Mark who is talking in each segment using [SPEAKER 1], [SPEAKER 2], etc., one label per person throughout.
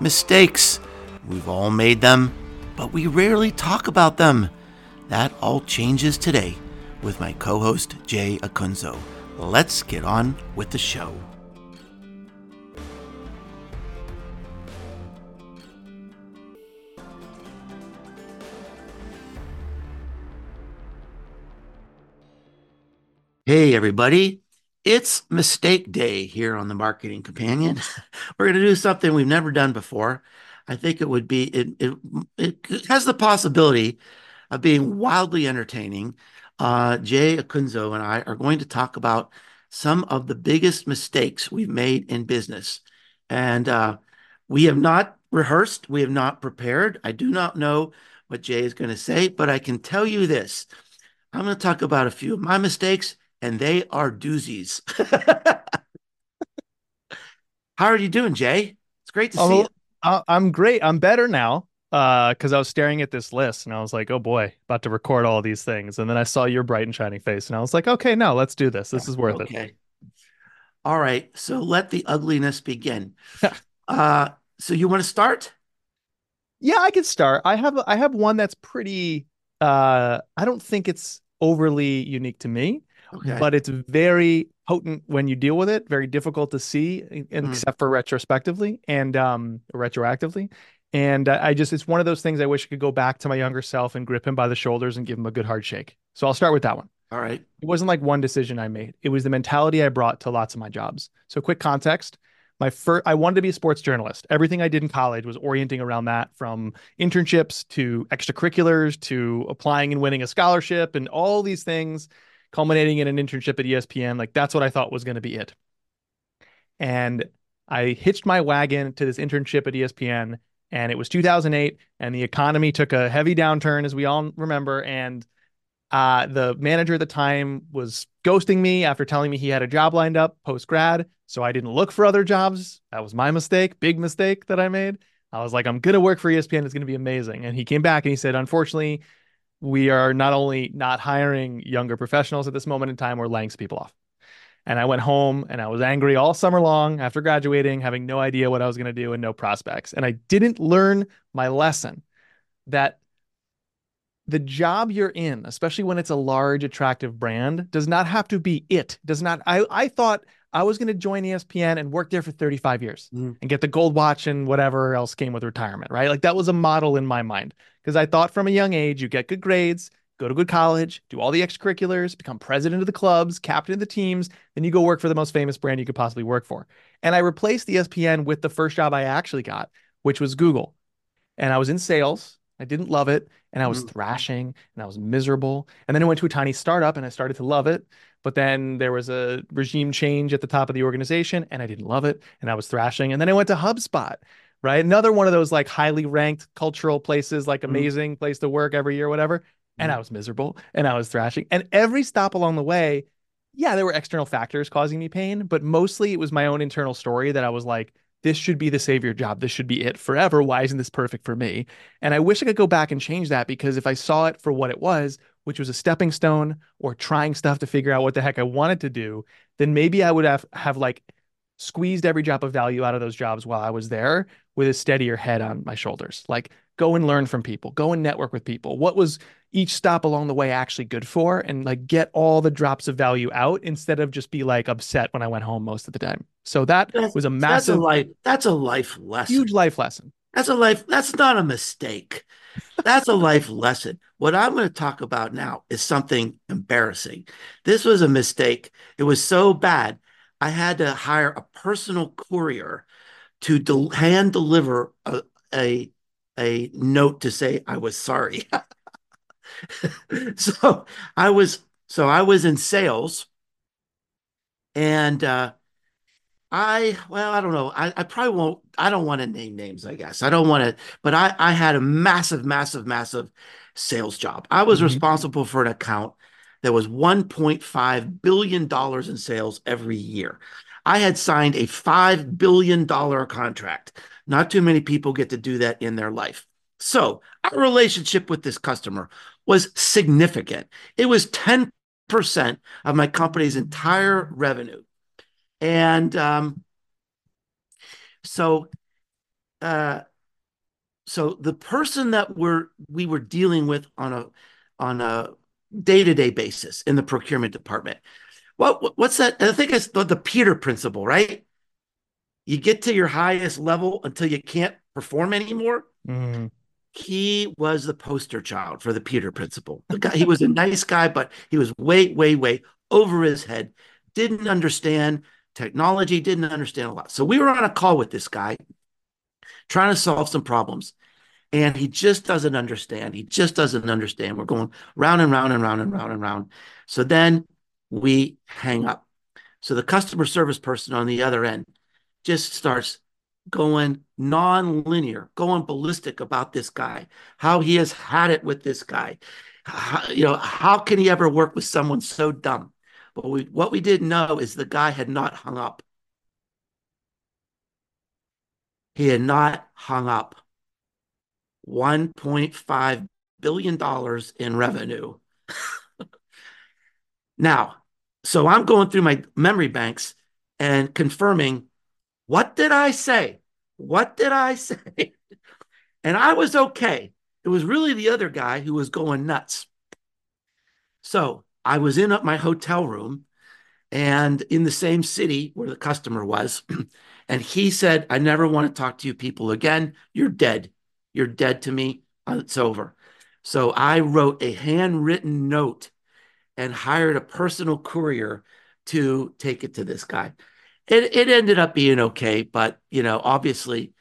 [SPEAKER 1] Mistakes. We've all made them, but we rarely talk about them. That all changes today with my co host, Jay Acunzo. Let's get on with the show. Hey, everybody. It's mistake day here on the Marketing Companion. We're going to do something we've never done before. I think it would be, it, it, it has the possibility of being wildly entertaining. Uh, Jay Acunzo and I are going to talk about some of the biggest mistakes we've made in business. And uh, we have not rehearsed, we have not prepared. I do not know what Jay is going to say, but I can tell you this. I'm going to talk about a few of my mistakes, and they are doozies. How are you doing, Jay? It's great to see you.
[SPEAKER 2] I'm great. I'm better now because uh, I was staring at this list and I was like, oh boy, about to record all these things. And then I saw your bright and shining face and I was like, okay, no, let's do this. This is worth okay. it.
[SPEAKER 1] All right. So let the ugliness begin. uh, so you want to start?
[SPEAKER 2] Yeah, I can start. I have I have one that's pretty uh I don't think it's overly unique to me, okay. but it's very potent when you deal with it, very difficult to see mm. except for retrospectively and um retroactively. And I just, it's one of those things I wish I could go back to my younger self and grip him by the shoulders and give him a good hard shake. So I'll start with that one.
[SPEAKER 1] All right.
[SPEAKER 2] It wasn't like one decision I made. It was the mentality I brought to lots of my jobs. So quick context. My first, I wanted to be a sports journalist. Everything I did in college was orienting around that from internships to extracurriculars to applying and winning a scholarship and all these things culminating in an internship at ESPN. Like that's what I thought was going to be it. And I hitched my wagon to this internship at ESPN and it was 2008 and the economy took a heavy downturn as we all remember and uh, the manager at the time was ghosting me after telling me he had a job lined up post grad so i didn't look for other jobs that was my mistake big mistake that i made i was like i'm gonna work for espn it's gonna be amazing and he came back and he said unfortunately we are not only not hiring younger professionals at this moment in time we're laying people off and I went home and I was angry all summer long after graduating, having no idea what I was going to do and no prospects. And I didn't learn my lesson that the job you're in, especially when it's a large, attractive brand, does not have to be it. Does not. I, I thought I was going to join ESPN and work there for 35 years mm. and get the gold watch and whatever else came with retirement, right? Like that was a model in my mind because I thought from a young age, you get good grades, go to good college, do all the extracurriculars, become president of the clubs, captain of the teams, then you go work for the most famous brand you could possibly work for. And I replaced the ESPN with the first job I actually got, which was Google. And I was in sales. I didn't love it. And I was mm. thrashing and I was miserable. And then I went to a tiny startup and I started to love it. But then there was a regime change at the top of the organization and I didn't love it. And I was thrashing. And then I went to HubSpot right? Another one of those like highly ranked cultural places, like mm. amazing mm. place to work every year, whatever and I was miserable and I was thrashing. And every stop along the way, yeah, there were external factors causing me pain, but mostly it was my own internal story that I was like, this should be the savior job. This should be it forever. Why isn't this perfect for me? And I wish I could go back and change that because if I saw it for what it was, which was a stepping stone or trying stuff to figure out what the heck I wanted to do, then maybe I would have have like squeezed every drop of value out of those jobs while I was there with a steadier head on my shoulders. Like go and learn from people, go and network with people. What was each stop along the way actually good for and like get all the drops of value out instead of just be like upset when I went home most of the time. So that that's, was a massive
[SPEAKER 1] that's a life that's a life lesson.
[SPEAKER 2] Huge life lesson.
[SPEAKER 1] That's a life that's not a mistake. That's a life lesson. What I'm going to talk about now is something embarrassing. This was a mistake. It was so bad. I had to hire a personal courier to del- hand deliver a, a a note to say I was sorry. so I was so I was in sales and uh I well, I don't know. I, I probably won't I don't want to name names, I guess. I don't want to, but I I had a massive, massive, massive sales job. I was mm-hmm. responsible for an account that was $1.5 billion in sales every year. I had signed a $5 billion contract. Not too many people get to do that in their life. So our relationship with this customer was significant. It was 10% of my company's entire revenue. And um, so, uh, so the person that we're we were dealing with on a on a day-to-day basis in the procurement department. What what's that? I think it's the, the Peter principle, right? You get to your highest level until you can't perform anymore.
[SPEAKER 2] Mm.
[SPEAKER 1] He was the poster child for the Peter principle. The guy, he was a nice guy, but he was way, way, way over his head. Didn't understand technology, didn't understand a lot. So we were on a call with this guy trying to solve some problems. And he just doesn't understand. He just doesn't understand. We're going round and round and round and round and round. So then we hang up. So the customer service person on the other end just starts going non-linear, going ballistic about this guy, how he has had it with this guy. How, you know, how can he ever work with someone so dumb? But we, what we didn't know is the guy had not hung up. He had not hung up. $1.5 billion in revenue. now, so I'm going through my memory banks and confirming what did I say? What did I say? and I was okay. It was really the other guy who was going nuts. So I was in my hotel room and in the same city where the customer was. and he said, I never want to talk to you people again. You're dead. You're dead to me. Uh, it's over. So I wrote a handwritten note and hired a personal courier to take it to this guy. It it ended up being okay, but you know, obviously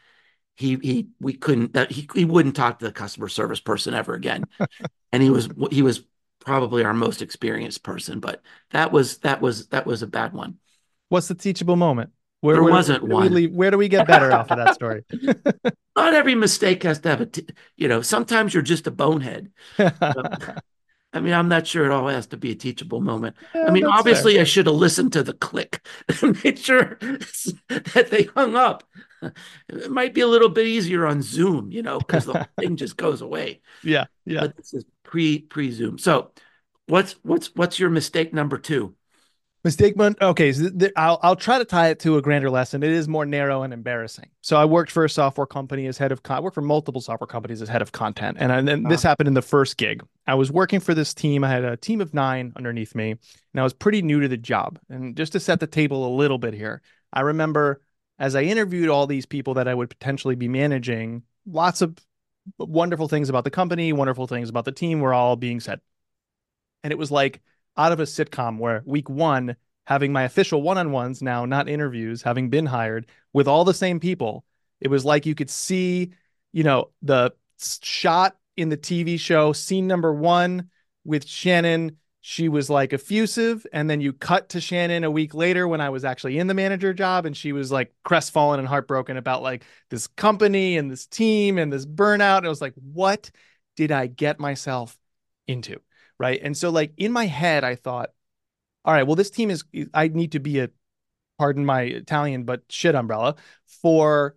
[SPEAKER 1] he he we couldn't uh, he he wouldn't talk to the customer service person ever again. and he was he was probably our most experienced person, but that was that was that was a bad one.
[SPEAKER 2] What's the teachable moment?
[SPEAKER 1] Where, there where, wasn't
[SPEAKER 2] where
[SPEAKER 1] one.
[SPEAKER 2] Do leave, where do we get better off of that story?
[SPEAKER 1] Not every mistake has to have a, t- you know, sometimes you're just a bonehead. I mean, I'm not sure it all has to be a teachable moment. Yeah, I mean, obviously, fair. I should have listened to the click and made sure that they hung up. It might be a little bit easier on Zoom, you know, because the thing just goes away.
[SPEAKER 2] Yeah, yeah.
[SPEAKER 1] But this is pre pre Zoom. So, what's what's what's your mistake number two?
[SPEAKER 2] Mistake one. Okay, so th- I'll I'll try to tie it to a grander lesson. It is more narrow and embarrassing. So I worked for a software company as head of con- I worked for multiple software companies as head of content, and, and then this ah. happened in the first gig. I was working for this team. I had a team of nine underneath me, and I was pretty new to the job. And just to set the table a little bit here, I remember as I interviewed all these people that I would potentially be managing, lots of wonderful things about the company, wonderful things about the team were all being said, and it was like out of a sitcom where week one, having my official one on ones now, not interviews, having been hired with all the same people, it was like you could see, you know, the shot in the TV show, scene number one with Shannon. She was like effusive. And then you cut to Shannon a week later when I was actually in the manager job. And she was like crestfallen and heartbroken about like this company and this team and this burnout. And it was like, what did I get myself into? Right? And so like in my head, I thought, all right, well, this team is I need to be a pardon my Italian, but shit umbrella for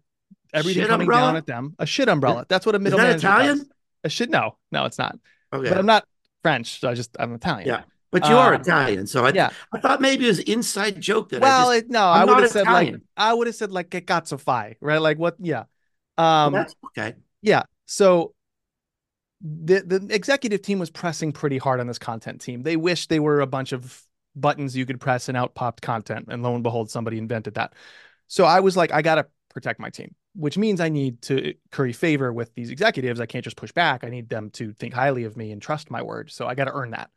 [SPEAKER 2] everything shit coming umbrella? down at them. A shit umbrella. That's what a middle manager Italian? Does. A shit no, no, it's not. Okay. But I'm not French, so I just I'm Italian.
[SPEAKER 1] Yeah. But you are um, Italian, so I, yeah. I thought maybe it was an inside joke that
[SPEAKER 2] well,
[SPEAKER 1] I just,
[SPEAKER 2] it, no, I'm I would have said like I would have said like che cazzo fai, right? Like what? Yeah, um,
[SPEAKER 1] well, okay,
[SPEAKER 2] yeah. So the the executive team was pressing pretty hard on this content team. They wished they were a bunch of buttons you could press and out popped content, and lo and behold, somebody invented that. So I was like, I gotta protect my team, which means I need to curry favor with these executives. I can't just push back. I need them to think highly of me and trust my word. So I got to earn that.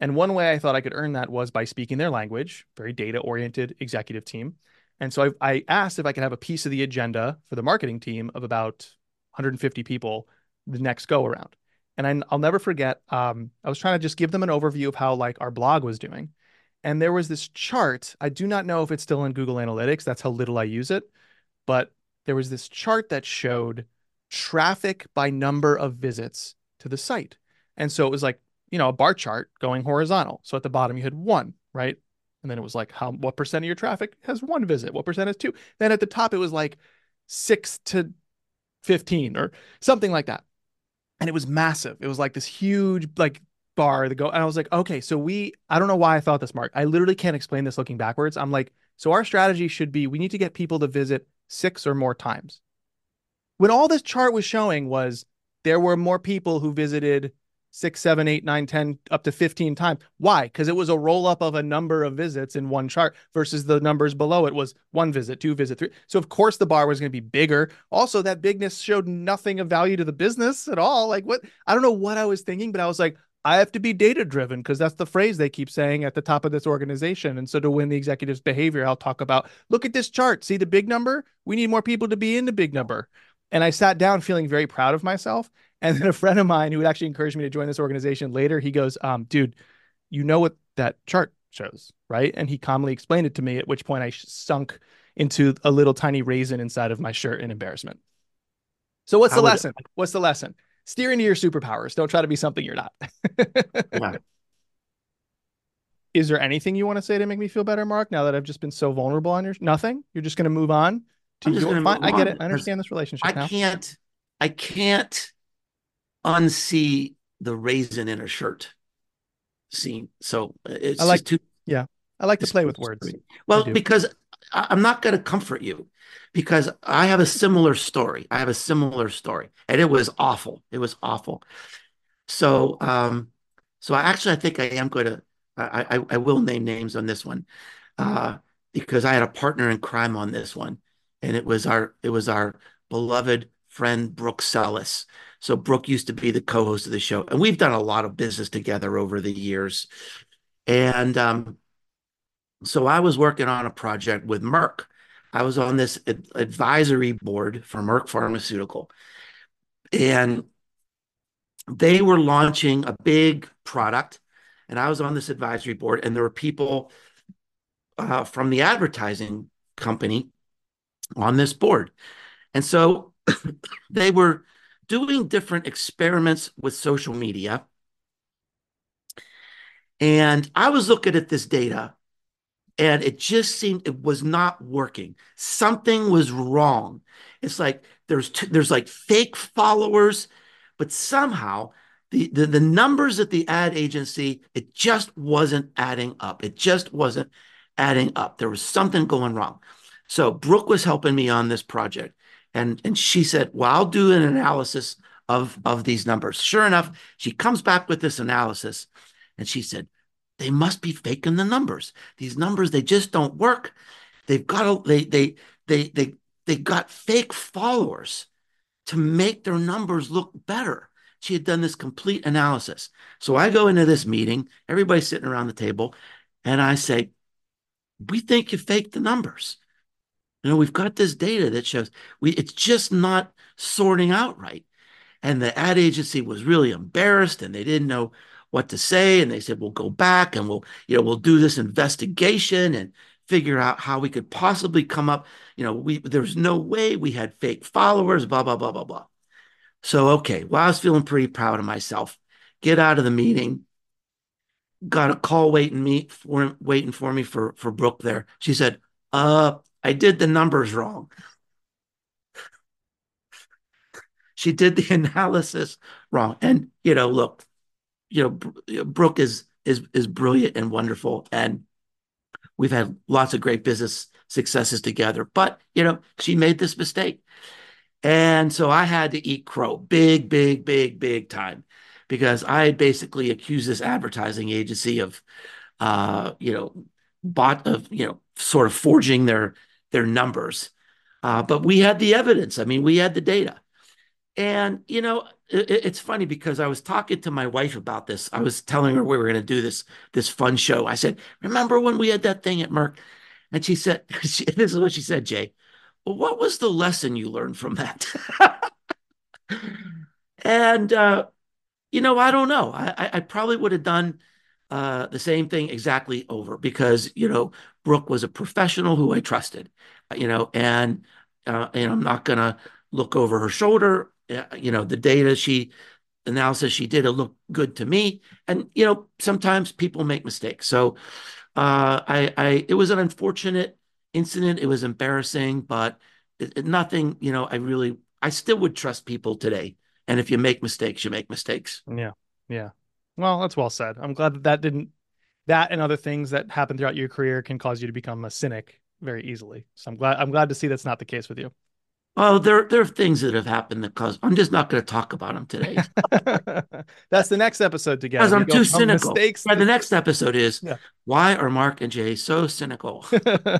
[SPEAKER 2] And one way I thought I could earn that was by speaking their language, very data oriented executive team. And so I, I asked if I could have a piece of the agenda for the marketing team of about 150 people the next go around and I, will never forget. Um, I was trying to just give them an overview of how like our blog was doing, and there was this chart. I do not know if it's still in Google Analytics. That's how little I use it, but there was this chart that showed traffic by number of visits to the site, and so it was like you know a bar chart going horizontal. So at the bottom you had one, right? And then it was like, how what percent of your traffic has one visit? What percent has two? Then at the top, it was like six to 15 or something like that. And it was massive. It was like this huge, like bar to go. And I was like, okay, so we, I don't know why I thought this, Mark. I literally can't explain this looking backwards. I'm like, so our strategy should be we need to get people to visit six or more times. When all this chart was showing was there were more people who visited six, seven, eight, nine, 10, up to 15 times. Why? Because it was a roll up of a number of visits in one chart versus the numbers below it was one visit, two visit, three. So of course the bar was going to be bigger. Also, that bigness showed nothing of value to the business at all. Like what I don't know what I was thinking, but I was like, I have to be data driven because that's the phrase they keep saying at the top of this organization. And so to win the executive's behavior, I'll talk about look at this chart. See the big number? We need more people to be in the big number. And I sat down feeling very proud of myself. And then a friend of mine who had actually encouraged me to join this organization later, he goes, um, dude, you know what that chart shows, right? And he calmly explained it to me, at which point I sunk into a little tiny raisin inside of my shirt in embarrassment. So what's the lesson? What's the lesson? steer into your superpowers. Don't try to be something you're not. yeah. Is there anything you want to say to make me feel better, Mark? Now that I've just been so vulnerable on your nothing, you're just going to move on to your. Fine. I get it. I understand this relationship.
[SPEAKER 1] I
[SPEAKER 2] now.
[SPEAKER 1] can't. I can't unsee the raisin in a shirt scene. So it's
[SPEAKER 2] I like
[SPEAKER 1] too.
[SPEAKER 2] Yeah, I like to play with words.
[SPEAKER 1] Well, because I'm not going to comfort you because I have a similar story. I have a similar story, and it was awful. It was awful. So, um, so I actually I think I am going to. I, I, I will name names on this one uh, because I had a partner in crime on this one, and it was our it was our beloved friend Brooke Sellas. So Brooke used to be the co-host of the show, and we've done a lot of business together over the years. And um, so I was working on a project with Merck. I was on this advisory board for Merck Pharmaceutical, and they were launching a big product. And I was on this advisory board, and there were people uh, from the advertising company on this board. And so they were doing different experiments with social media. And I was looking at this data and it just seemed it was not working. Something was wrong. It's like there's t- there's like fake followers, but somehow the, the the numbers at the ad agency it just wasn't adding up. It just wasn't adding up. There was something going wrong. So Brooke was helping me on this project, and and she said, "Well, I'll do an analysis of of these numbers." Sure enough, she comes back with this analysis, and she said, they must be faking the numbers. These numbers, they just don't work. They've got a, they they they they they got fake followers to make their numbers look better. She had done this complete analysis. So I go into this meeting, everybody's sitting around the table, and I say, "We think you faked the numbers. You know, we've got this data that shows we it's just not sorting out right." And the ad agency was really embarrassed, and they didn't know what to say. And they said, we'll go back and we'll, you know, we'll do this investigation and figure out how we could possibly come up. You know, we there's no way we had fake followers, blah, blah, blah, blah, blah. So, okay, well, I was feeling pretty proud of myself. Get out of the meeting. Got a call waiting me for waiting for me for for Brooke there. She said, uh, I did the numbers wrong. she did the analysis wrong. And you know, look, you know, Brooke is is is brilliant and wonderful, and we've had lots of great business successes together. But you know, she made this mistake, and so I had to eat crow, big, big, big, big time, because I basically accused this advertising agency of, uh, you know, bought of you know, sort of forging their their numbers. Uh, but we had the evidence. I mean, we had the data. And, you know, it, it's funny because I was talking to my wife about this. I was telling her we were going to do this, this fun show. I said, remember when we had that thing at Merck? And she said, this is what she said, Jay. Well, what was the lesson you learned from that? and, uh, you know, I don't know. I, I probably would have done uh, the same thing exactly over because, you know, Brooke was a professional who I trusted, you know, and, uh, and I'm not to look over her shoulder you know, the data she analysis she did, it looked good to me. And, you know, sometimes people make mistakes. So Uh, I, I, it was an unfortunate incident. It was embarrassing, but it, it, nothing, you know, I really, I still would trust people today. And if you make mistakes, you make mistakes.
[SPEAKER 2] Yeah. Yeah. Well, that's well said. I'm glad that that didn't, that and other things that happen throughout your career can cause you to become a cynic very easily. So I'm glad, I'm glad to see that's not the case with you.
[SPEAKER 1] Oh, there there are things that have happened that cause I'm just not going to talk about them today.
[SPEAKER 2] That's the next episode together.
[SPEAKER 1] Because I'm too cynical. Mistakes. Right, the next episode is yeah. why are Mark and Jay so cynical?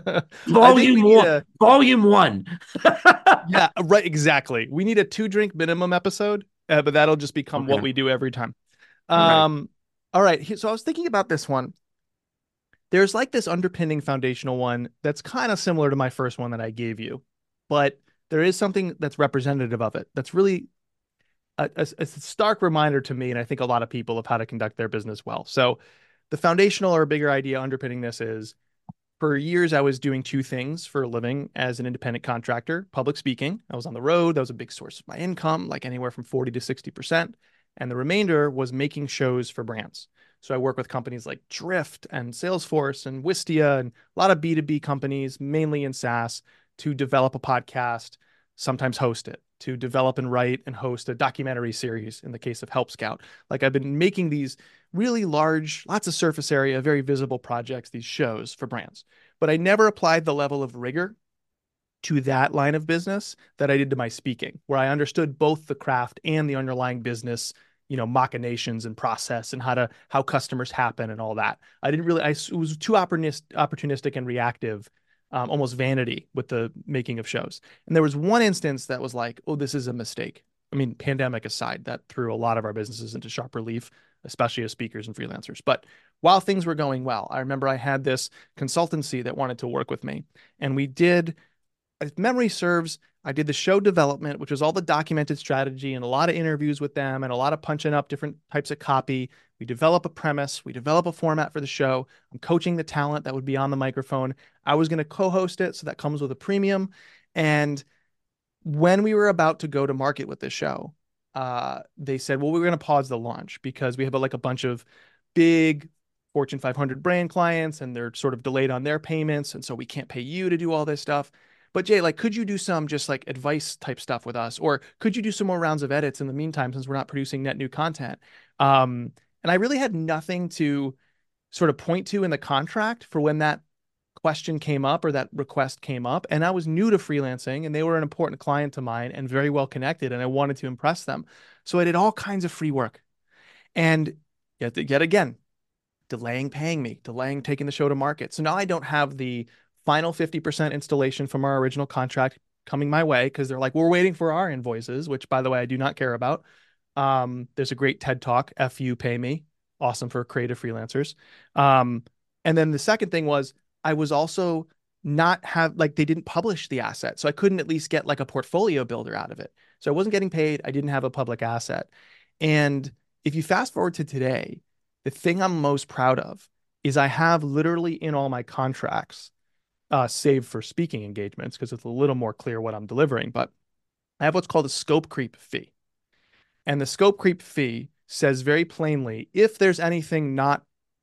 [SPEAKER 1] volume one. A... Volume one.
[SPEAKER 2] yeah, right. Exactly. We need a two drink minimum episode, uh, but that'll just become okay. what we do every time. Um. All right. all right. So I was thinking about this one. There's like this underpinning foundational one that's kind of similar to my first one that I gave you, but there is something that's representative of it that's really a, a, a, stark reminder to me and i think a lot of people of how to conduct their business well so the foundational or bigger idea underpinning this is for years i was doing two things for a living as an independent contractor public speaking i was on the road that was a big source of my income like anywhere from 40 to 60% and the remainder was making shows for brands so i work with companies like drift and salesforce and wistia and a lot of b2b companies mainly in saas to develop a podcast, sometimes host it, to develop and write and host a documentary series in the case of Help Scout. Like I've been making these really large, lots of surface area, very visible projects, these shows for brands. But I never applied the level of rigor to that line of business that I did to my speaking, where I understood both the craft and the underlying business you know machinations and process and how to how customers happen and all that i didn't really i was too opportunistic and reactive um, almost vanity with the making of shows. And there was one instance that was like, oh, this is a mistake. I mean, pandemic aside, that threw a lot of our businesses into sharp relief, especially as speakers and freelancers. But while things were going well, I remember I had this consultancy that wanted to work with me. And we did, if memory serves, I did the show development, which was all the documented strategy and a lot of interviews with them and a lot of punching up different types of copy. We develop a premise, we develop a format for the show. I'm coaching the talent that would be on the microphone. I was going to co host it, so that comes with a premium. And when we were about to go to market with this show, uh, they said, well, we're going to pause the launch because we have like a bunch of big Fortune 500 brand clients and they're sort of delayed on their payments. And so we can't pay you to do all this stuff. But Jay, like, could you do some just like advice type stuff with us, or could you do some more rounds of edits in the meantime since we're not producing net new content? Um, and I really had nothing to sort of point to in the contract for when that question came up or that request came up. And I was new to freelancing and they were an important client to mine and very well connected. And I wanted to impress them. So I did all kinds of free work. And yet, yet again, delaying paying me, delaying taking the show to market. So now I don't have the final 50% installation from our original contract coming my way because they're like, we're waiting for our invoices, which by the way, I do not care about. Um, there's a great TED talk, F you Pay Me, awesome for creative freelancers. Um, and then the second thing was I was also not have like they didn't publish the asset. So I couldn't at least get like a portfolio builder out of it. So I wasn't getting paid. I didn't have a public asset. And if you fast forward to today, the thing I'm most proud of is I have literally in all my contracts uh, save for speaking engagements because it's a little more clear what I'm delivering. But I have what's called a scope creep fee. And the scope creep fee says very plainly if there's anything not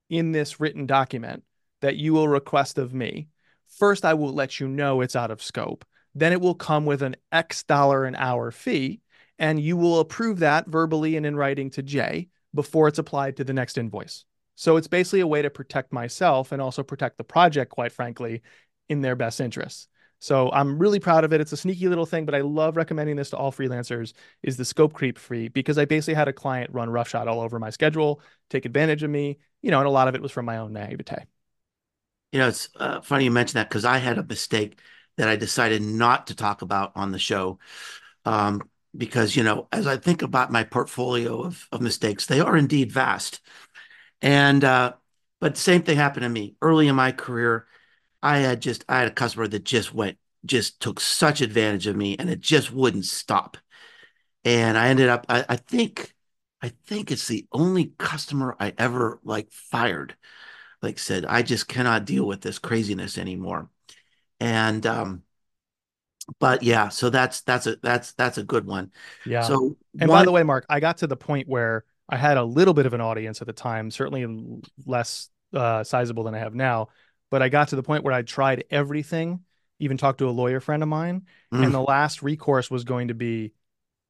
[SPEAKER 2] in this written document that you will request of me, first I will let you know it's out of scope. Then it will come with an X dollar an hour fee, and you will approve that verbally and in writing to Jay before it's applied to the next invoice. So it's basically a way to protect myself and also protect the project, quite frankly, in their best interests. So I'm really proud of it. It's a sneaky little thing, but I love recommending this to all freelancers is the scope creep free because I basically had a client run roughshod all over my schedule, take advantage of me, you know, and a lot of it was from my own naivete.
[SPEAKER 1] You know, it's uh, funny you mention that because I had a mistake that I decided not to talk about on the show. Um, because, you know, as I think about my portfolio of, of mistakes, they are indeed vast. And, uh, but same thing happened to me early in my career. I had just I had a customer that just went just took such advantage of me and it just wouldn't stop. And I ended up I, I think I think it's the only customer I ever like fired. Like said, I just cannot deal with this craziness anymore. And um but yeah, so that's that's a that's that's a good one.
[SPEAKER 2] Yeah. So and one, by the way, Mark, I got to the point where I had a little bit of an audience at the time, certainly less uh, sizable than I have now. But I got to the point where I tried everything, even talked to a lawyer friend of mine,
[SPEAKER 1] Mm.
[SPEAKER 2] and the last recourse was going to be,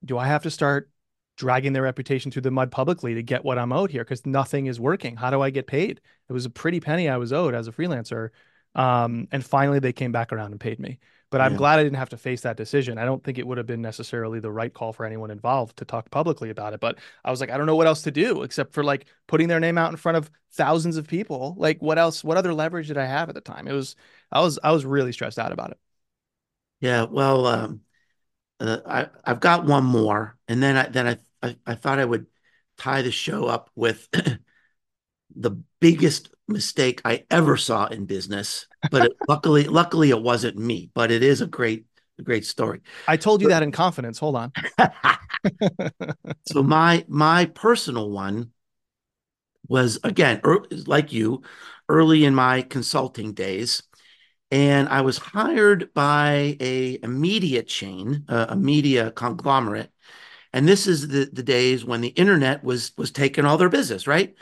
[SPEAKER 2] do I have to start dragging their reputation through the mud publicly to get what I'm owed here? Because nothing is working. How do I get paid? It was a pretty penny I was owed as a freelancer. Um, and finally they came back around and paid me. But I'm
[SPEAKER 1] Yeah.
[SPEAKER 2] glad I didn't have to face that decision. I don't think it would have been necessarily the right call for anyone involved to talk publicly about it. But I was like, I don't know what else to do except for like putting their name out in front of thousands of people. Like, what else? What other leverage did I have at the time? It was, I was, I was really stressed out about it.
[SPEAKER 1] Yeah, well, um, uh, I I've got one more, and then I then I I, I thought I would tie the show up with the biggest mistake I ever saw in business. But it, luckily, luckily it wasn't me. But it is a great, a great story.
[SPEAKER 2] I told you that in confidence. Hold on.
[SPEAKER 1] So my my personal one was again ear- like you, early in my consulting days, and I was hired by a, a media chain, a, a media conglomerate, and this is the the days when the internet was was taking all their business, right?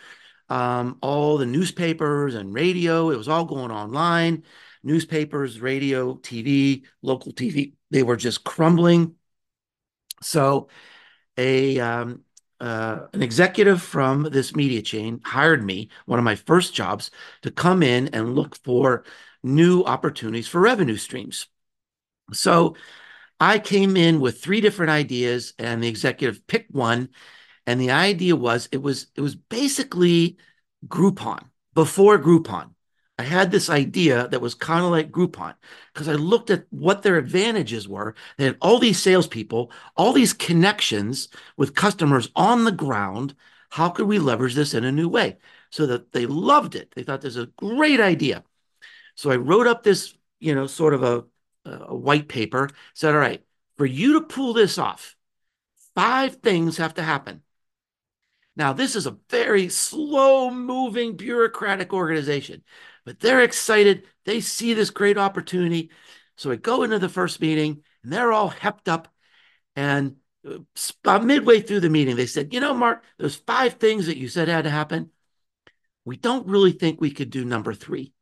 [SPEAKER 1] Um, all the newspapers and radio, it was all going online. Newspapers, radio, TV, local TV, they were just crumbling. So a um, uh, an executive from this media chain hired me, one of my first jobs, to come in and look for new opportunities for revenue streams. So I came in with three different ideas, and the executive picked one. And the idea was it was it was basically Groupon before Groupon. I had this idea that was kind of like Groupon because I looked at what their advantages were. They had all these salespeople, all these connections with customers on the ground. How could we leverage this in a new way? So that they loved it. They thought this is a great idea. So I wrote up this, you know, sort of a, a white paper, said, all right, for you to pull this off, five things have to happen. Now, this is a very slow moving bureaucratic organization, but they're excited. They see this great opportunity. So I go into the first meeting and they're all hepped up. And uh, about midway through the meeting, they said, You know, Mark, there's five things that you said had to happen. We don't really think we could do number three.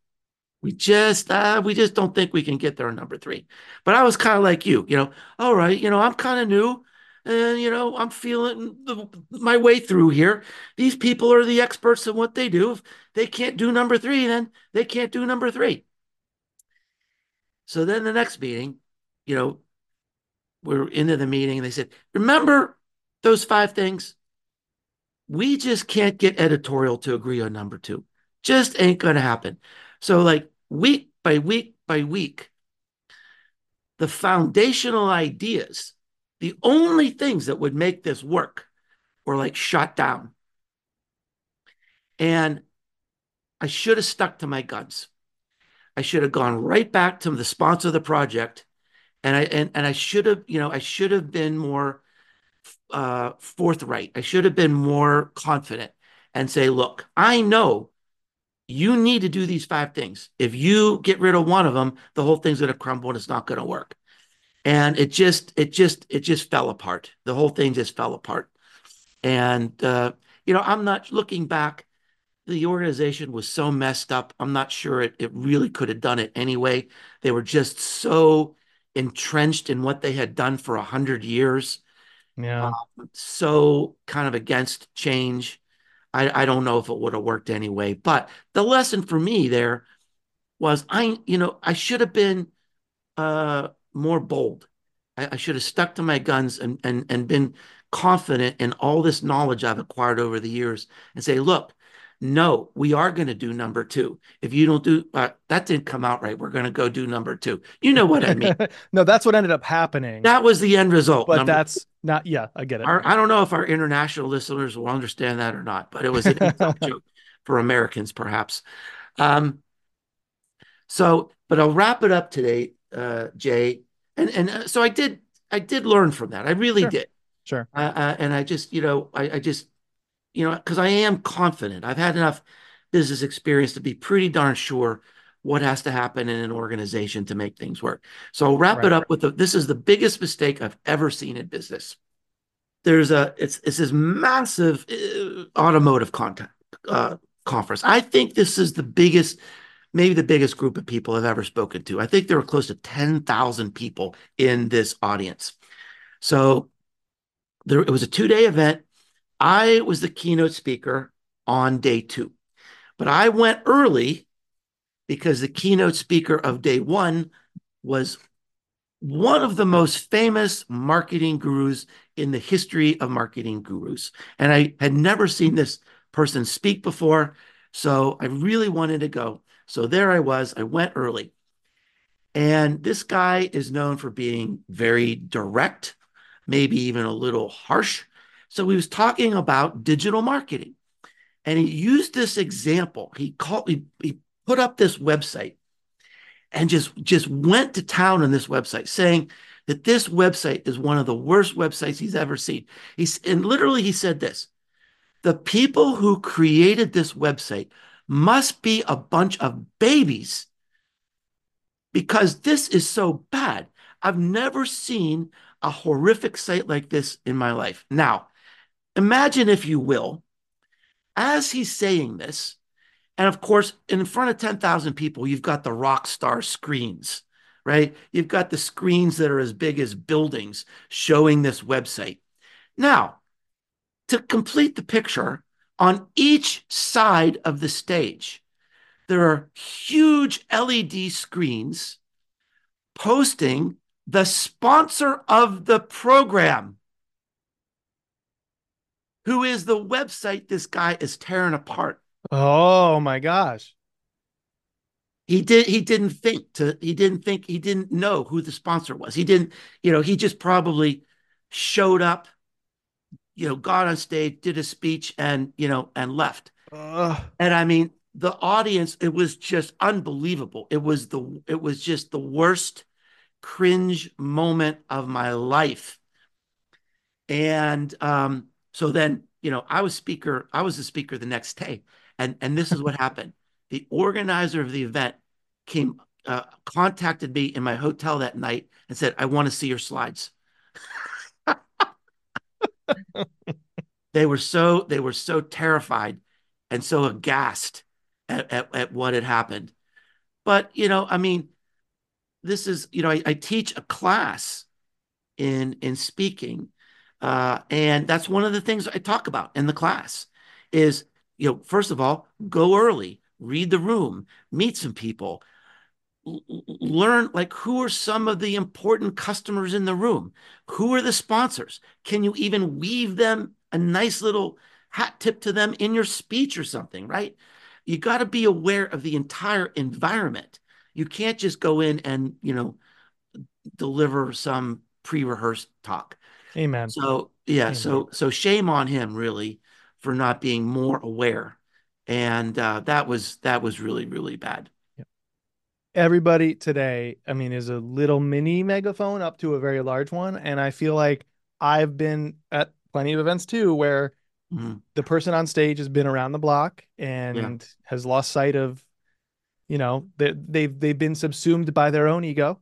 [SPEAKER 1] We just, uh, we just don't think we can get there on number three. But I was kind of like you, you know, all right, you know, I'm kind of new and you know i'm feeling the, my way through here. These people are the experts in what they do. If they can't do number three then they can't do number three. So then the next meeting you know we're into the meeting and they said remember those five things? We just can't get editorial to agree on number two. Just ain't gonna happen. So like week by week by week the foundational ideas the only things that would make this work were like shut down. And I should have stuck to my guns. I should have gone right back to the sponsor of the project. And I and, and I should have, you know, I should have been more uh, forthright. I should have been more confident and say, look, I know you need to do these five things. If you get rid of one of them, the whole thing's going to crumble and it's not going to work and it just it just it just fell apart. The whole thing just fell apart. And uh, you know i'm not looking back the organization was so messed up. I'm not sure it, it really could have done it anyway. They were just so entrenched in what they had done for a hundred years
[SPEAKER 2] Yeah.
[SPEAKER 1] um, so kind of against change. I, I don't know if it would have worked anyway. But the lesson for me there was i you know i should have been uh more bold. I, I should have stuck to my guns and, and, and been confident in all this knowledge I've acquired over the years and say, look, no, we are going to do number two. If you don't do uh, that, didn't come out right. We're going to go do number two. You know what I mean?
[SPEAKER 2] no, that's what ended up happening.
[SPEAKER 1] that was the end result.
[SPEAKER 2] but
[SPEAKER 1] number
[SPEAKER 2] that's not, yeah, I get it.
[SPEAKER 1] our, I don't know if our international listeners will understand that or not, but it was an joke for Americans, perhaps. Um, so, but I'll wrap it up today, uh, Jay. And and uh, so I did, I did learn from that. I really
[SPEAKER 2] Sure.
[SPEAKER 1] did.
[SPEAKER 2] Sure.
[SPEAKER 1] Uh, uh, and I just, you know, I, I just, you know, because I am confident. I've had enough business experience to be pretty darn sure what has to happen in an organization to make things work. So I'll wrap
[SPEAKER 2] Right.
[SPEAKER 1] it up with the, this is the biggest mistake I've ever seen in business. There's a, it's, it's this massive uh, automotive contact, uh, conference. I think this is the biggest, maybe the biggest group of people I've ever spoken to. I think there were close to 10,000 people in this audience. So there, it was a two day event. I was the keynote speaker on day two, but I went early because the keynote speaker of day one was one of the most famous marketing gurus in the history of marketing gurus. And I had never seen this person speak before. So I really wanted to go. So there I was. I went early. And this guy is known for being very direct, maybe even a little harsh. So he was talking about digital marketing. And he used this example. He called he, he put up this website and just just went to town on this website saying that this website is one of the worst websites he's ever seen. He's and literally he said this. The people who created this website must be a bunch of babies because this is so bad. I've never seen a horrific sight like this in my life. Now, imagine, if you will, as he's saying this, and of course, in front of 10,000 people, you've got the rock star screens, right? You've got the screens that are as big as buildings showing this website. Now, to complete the picture, on each side of the stage, there are huge LED screens posting the sponsor of the program, who is the website this guy is tearing apart.
[SPEAKER 2] Oh my gosh.
[SPEAKER 1] He did he didn't think to he didn't think he didn't know who the sponsor was. He didn't, you know, he just probably showed up, you know, got on stage, did a speech and, you know, and left.
[SPEAKER 2] Ugh.
[SPEAKER 1] And I mean, the audience, it was just unbelievable. It was the it was just the worst cringe moment of my life. And um, so then, you know, I was speaker, I was the speaker the next day. And and this is what happened. The organizer of the event came uh, contacted me in my hotel that night and said, "I want to see your slides." they were so they were so terrified and so aghast at, at, at what had happened. But you know, I mean, this is you know, I, I teach a class in in speaking, uh, and that's one of the things I talk about in the class is you know, first of all, go early, read the room, meet some people, learn like who are some of the important customers in the room, who are the sponsors. Can you even weave them a nice little hat tip to them in your speech or something, right? You got to be aware of the entire environment. You can't just go in and, you know, deliver some pre-rehearsed talk.
[SPEAKER 2] Amen.
[SPEAKER 1] So, yeah,
[SPEAKER 2] Amen.
[SPEAKER 1] so so shame on him really for not being more aware. And uh, that was that was really really bad.
[SPEAKER 2] Everybody today, I mean, is a little mini megaphone up to a very large one. And I feel like I've been at plenty of events too where
[SPEAKER 1] Mhm.
[SPEAKER 2] the person on stage has been around the block and has lost sight of, you know, they, they've they've been subsumed by their own ego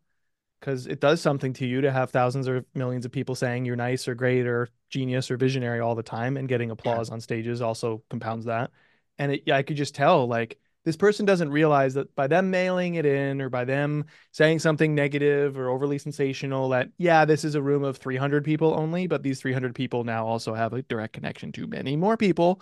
[SPEAKER 2] because it does something to you to have thousands or millions of people saying you're nice or great or genius or visionary all the time and getting applause on stages also compounds that. And it, yeah, I could just tell like this person doesn't realize that by them mailing it in or by them saying something negative or overly sensational that yeah this is a room of 300 people only but these 300 people now also have a direct connection to many more people.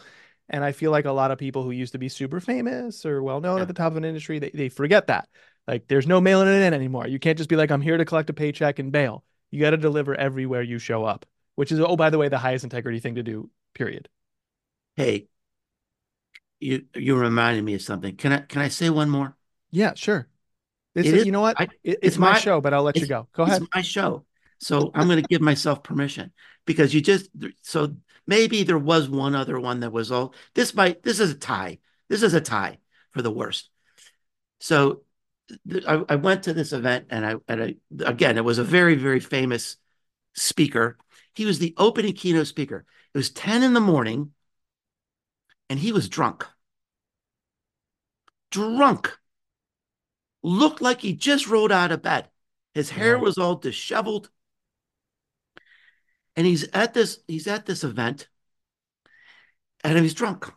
[SPEAKER 2] And i feel like a lot of people who used to be super famous or well known
[SPEAKER 1] Yeah.
[SPEAKER 2] at the top of an industry they, they forget that. Like there's no mailing it in anymore. You can't just be like i'm here to collect a paycheck and bail. You got to deliver everywhere you show up which is oh by the way the highest integrity thing to do period.
[SPEAKER 1] Hey, you you reminded me of something. Can I can I say one more?
[SPEAKER 2] yeah sure it's,
[SPEAKER 1] It is-
[SPEAKER 2] you know what
[SPEAKER 1] I-
[SPEAKER 2] it's,
[SPEAKER 1] it's
[SPEAKER 2] my,
[SPEAKER 1] my-
[SPEAKER 2] show but i'll let you go go ahead
[SPEAKER 1] It's my show. So I'm going to give myself permission because you just so maybe there was one other one that was all this might this is a tie. This is a tie for the worst. So th- I, I went to this event and I and I again it was a very very famous speaker. He was the opening keynote speaker. It was 10 in the morning and he was drunk. Drunk. Looked like he just rolled out of bed. His hair was all disheveled. And he's at this he's at this event and he's drunk.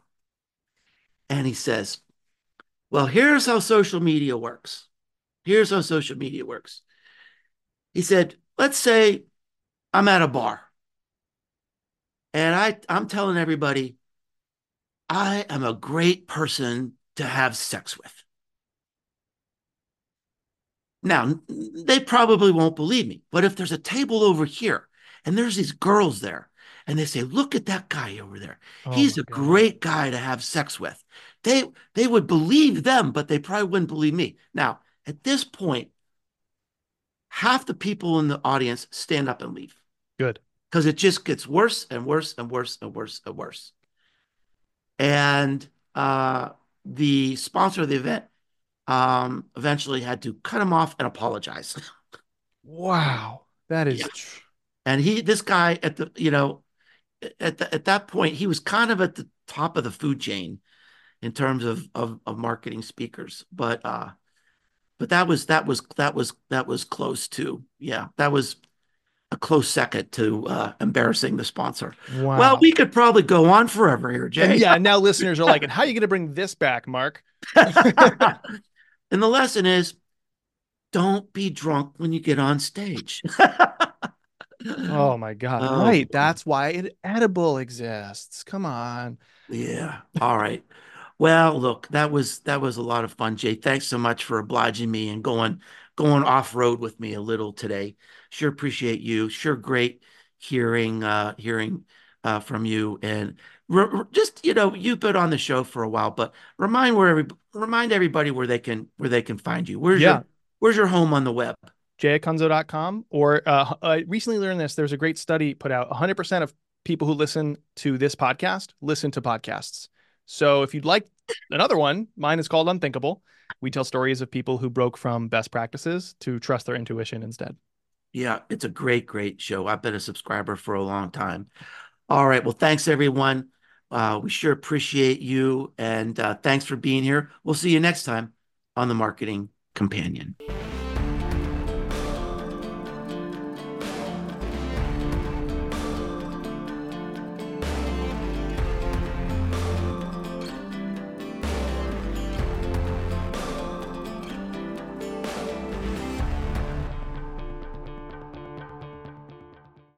[SPEAKER 1] and he says, Well, here's how social media works. Here's how social media works. He said, Let's say I'm at a bar and I, I'm telling everybody, I am a great person to have sex with. Now, they probably won't believe me, but if there's a table over here and there's these girls there and they say, "Look at that guy over there.
[SPEAKER 2] Oh
[SPEAKER 1] He's a
[SPEAKER 2] God.
[SPEAKER 1] great guy to have sex with." They they would believe them, but they probably wouldn't believe me. Now, at this point, half the people in the audience stand up and leave
[SPEAKER 2] Good.
[SPEAKER 1] because it just gets worse and worse and worse and worse and worse. And uh, the sponsor of the event um, eventually had to cut him off and apologize.
[SPEAKER 2] Wow. That is
[SPEAKER 1] Yeah.
[SPEAKER 2] tr-
[SPEAKER 1] And he, this guy, at the, you know, at the, at that point, he was kind of at the top of the food chain in terms of of, of marketing speakers. But uh, but that was that was that was that was close to yeah, that was a close second to uh, embarrassing the sponsor.
[SPEAKER 2] wow.
[SPEAKER 1] Well, we could probably go on forever here, Jay.
[SPEAKER 2] and yeah, now listeners are like, and how are you going to bring this back, Mark?
[SPEAKER 1] and the lesson is don't be drunk when you get on stage.
[SPEAKER 2] Oh my God.
[SPEAKER 1] Oh,
[SPEAKER 2] right. That's why an edible exists. Come on.
[SPEAKER 1] yeah. All right. Well, look, that was that was a lot of fun, Jay. Thanks so much for obliging me and going going off road with me a little today. Sure appreciate you. Sure great hearing uh hearing uh from you and re- re- just you know you've been on the show for a while, but remind where every, remind everybody where they can where they can find you. Where's
[SPEAKER 2] Yeah.
[SPEAKER 1] your where's your home on the web?
[SPEAKER 2] jayacunzo.com or uh, I recently learned this. There's a great study put out 100% of people who listen to this podcast listen to podcasts. So if you'd like another one, mine is called Unthinkable. We tell stories of people who broke from best practices to trust their intuition instead.
[SPEAKER 1] Yeah, it's a great, great show. I've been a subscriber for a long time. All right. Well, thanks everyone. Uh, we sure appreciate you. And uh, thanks for being here. We'll see you next time on the Marketing Companion.